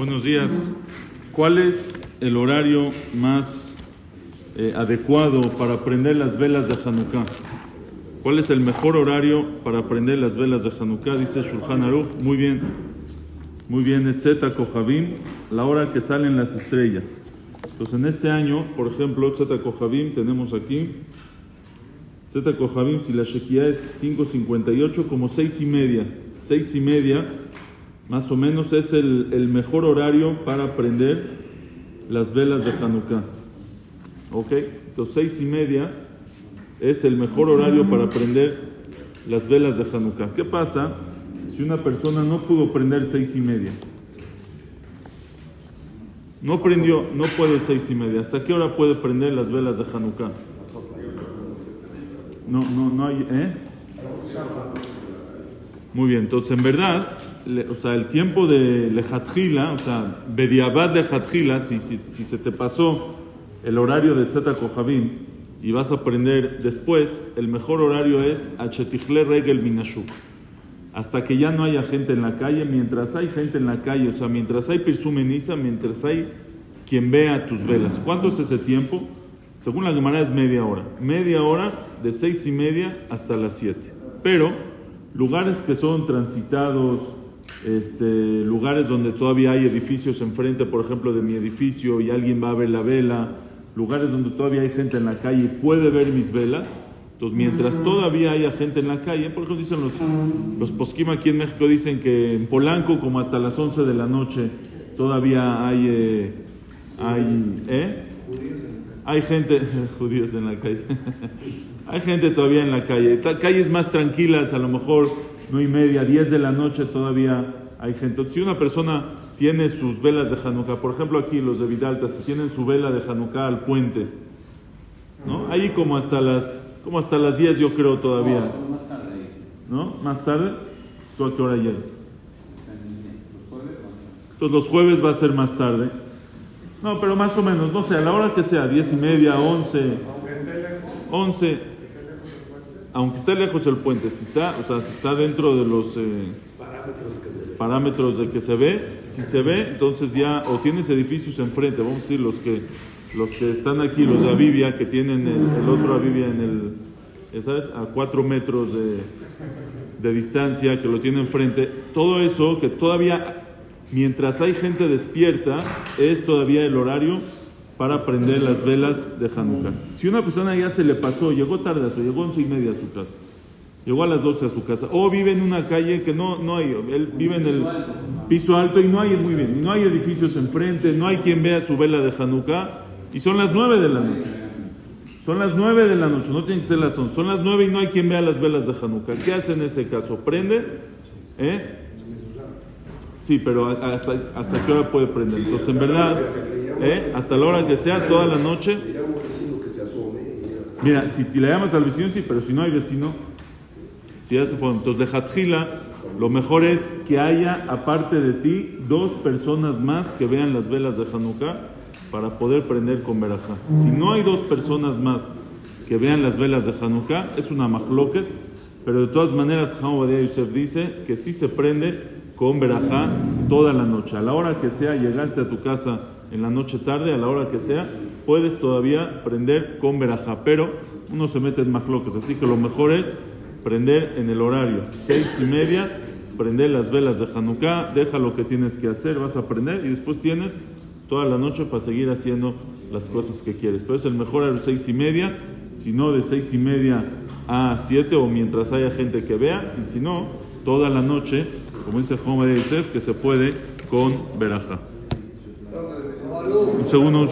Buenos días. ¿Cuál es el horario más eh, adecuado para prender las velas de Hanukkah? ¿Cuál es el mejor horario para prender las velas de Hanukkah? Dice Shulchan Aruch. Muy bien. Muy bien. Etzeta Kohavim, la hora que salen las estrellas. Entonces, en este año, por ejemplo, Etzeta Kohavim, tenemos aquí. Zeta Kohavim, si la Shekia es 5.58, como 6 y media. 6 y media más o menos es el, el, mejor horario para prender las velas de Hanukkah. ¿Ok? Entonces, seis y media es el mejor horario para prender las velas de Hanukkah. ¿Qué pasa si una persona no pudo prender seis y media? No prendió, no puede seis y media. ¿Hasta qué hora puede prender las velas de Hanukkah? No, no, no hay, ¿eh? Muy bien, entonces en verdad, o sea, el tiempo de lejatjila, o sea, bediabad lejatjila, si, si, si, se te pasó el horario de Tzeta Kohavim y vas a aprender después, el mejor horario es Achetijle Regel Minashuk. Hasta que ya no haya gente en la calle, mientras hay gente en la calle, o sea, mientras hay Pirsumeniza, mientras hay quien vea tus velas. ¿Cuánto es ese tiempo? Según la Gemara es media hora. Media hora de seis y media hasta las siete. Pero lugares que son transitados, este, lugares donde todavía hay edificios enfrente, por ejemplo, de mi edificio y alguien va a ver la vela, lugares donde todavía hay gente en la calle y puede ver mis velas. Entonces, mientras todavía haya gente en la calle, por ejemplo, dicen los, los posquima aquí en México, dicen que en Polanco, como hasta las 11 de la noche, todavía hay, eh, hay, ¿eh? Hay gente, judíos en la calle. Hay gente todavía en la calle. Calles más tranquilas, a lo mejor no y media, 10 de la noche todavía hay gente. Si una persona tiene sus velas de Hanukkah, por ejemplo aquí los de Vidalta, si tienen su vela de Hanukkah al puente, ¿no? Ahí como hasta las, como hasta las 10 yo creo todavía. No, más tarde. ¿No? Más tarde. ¿Tú a qué hora llegas? Entonces los jueves va a ser más tarde. No, pero más o menos, no sé, a la hora que sea, 10 y media, 11. Aunque esté lejos. 11 aunque esté lejos el puente, si está, o sea, si está dentro de los eh, parámetros, que se ve. parámetros de que se ve, si se ve, entonces ya, o tienes edificios enfrente, vamos a decir los que, los que están aquí, los de Avivia, que tienen el, el otro Avivia en el, sabes, a cuatro metros de, de distancia, que lo tienen enfrente, todo eso, que todavía, mientras hay gente despierta, es todavía el horario para prender las velas de Hanukkah. Si una persona ya se le pasó, llegó tarde, a su, llegó a once y media a su casa, llegó a las 12 a su casa, o vive en una calle que no, no hay, él vive en el piso alto y no hay, muy bien, y no hay edificios enfrente, no hay quien vea su vela de Hanukkah, y son las 9 de la noche. Son las 9 de la noche, no tienen que ser las 11, son las 9 y no hay quien vea las velas de Hanukkah. ¿Qué hace en ese caso? ¿Prende? ¿Eh? Sí, pero hasta, hasta qué hora puede prender. Entonces, en verdad, ¿eh? hasta la hora que sea, toda la noche. Mira, si le llamas al vecino, sí, pero si no hay vecino, si ya se fue. Entonces, de Hatjila, lo mejor es que haya, aparte de ti, dos personas más que vean las velas de Hanukkah para poder prender con verajá. Si no hay dos personas más que vean las velas de Hanukkah, es una mahloket, pero de todas maneras, Hanukkah Yosef dice que sí se prende con verajá toda la noche. A la hora que sea, llegaste a tu casa en la noche tarde, a la hora que sea, puedes todavía prender con verajá, pero uno se mete en mahloket, así que lo mejor es prender en el horario, seis y media, prender las velas de Hanukkah, deja lo que tienes que hacer, vas a prender y después tienes toda la noche para seguir haciendo las cosas que quieres. Pero es el mejor a las seis y media, si no de seis y media a siete o mientras haya gente que vea, y si no, toda la noche, como dice Homer Yosef, que se puede con veraja. Un segundo.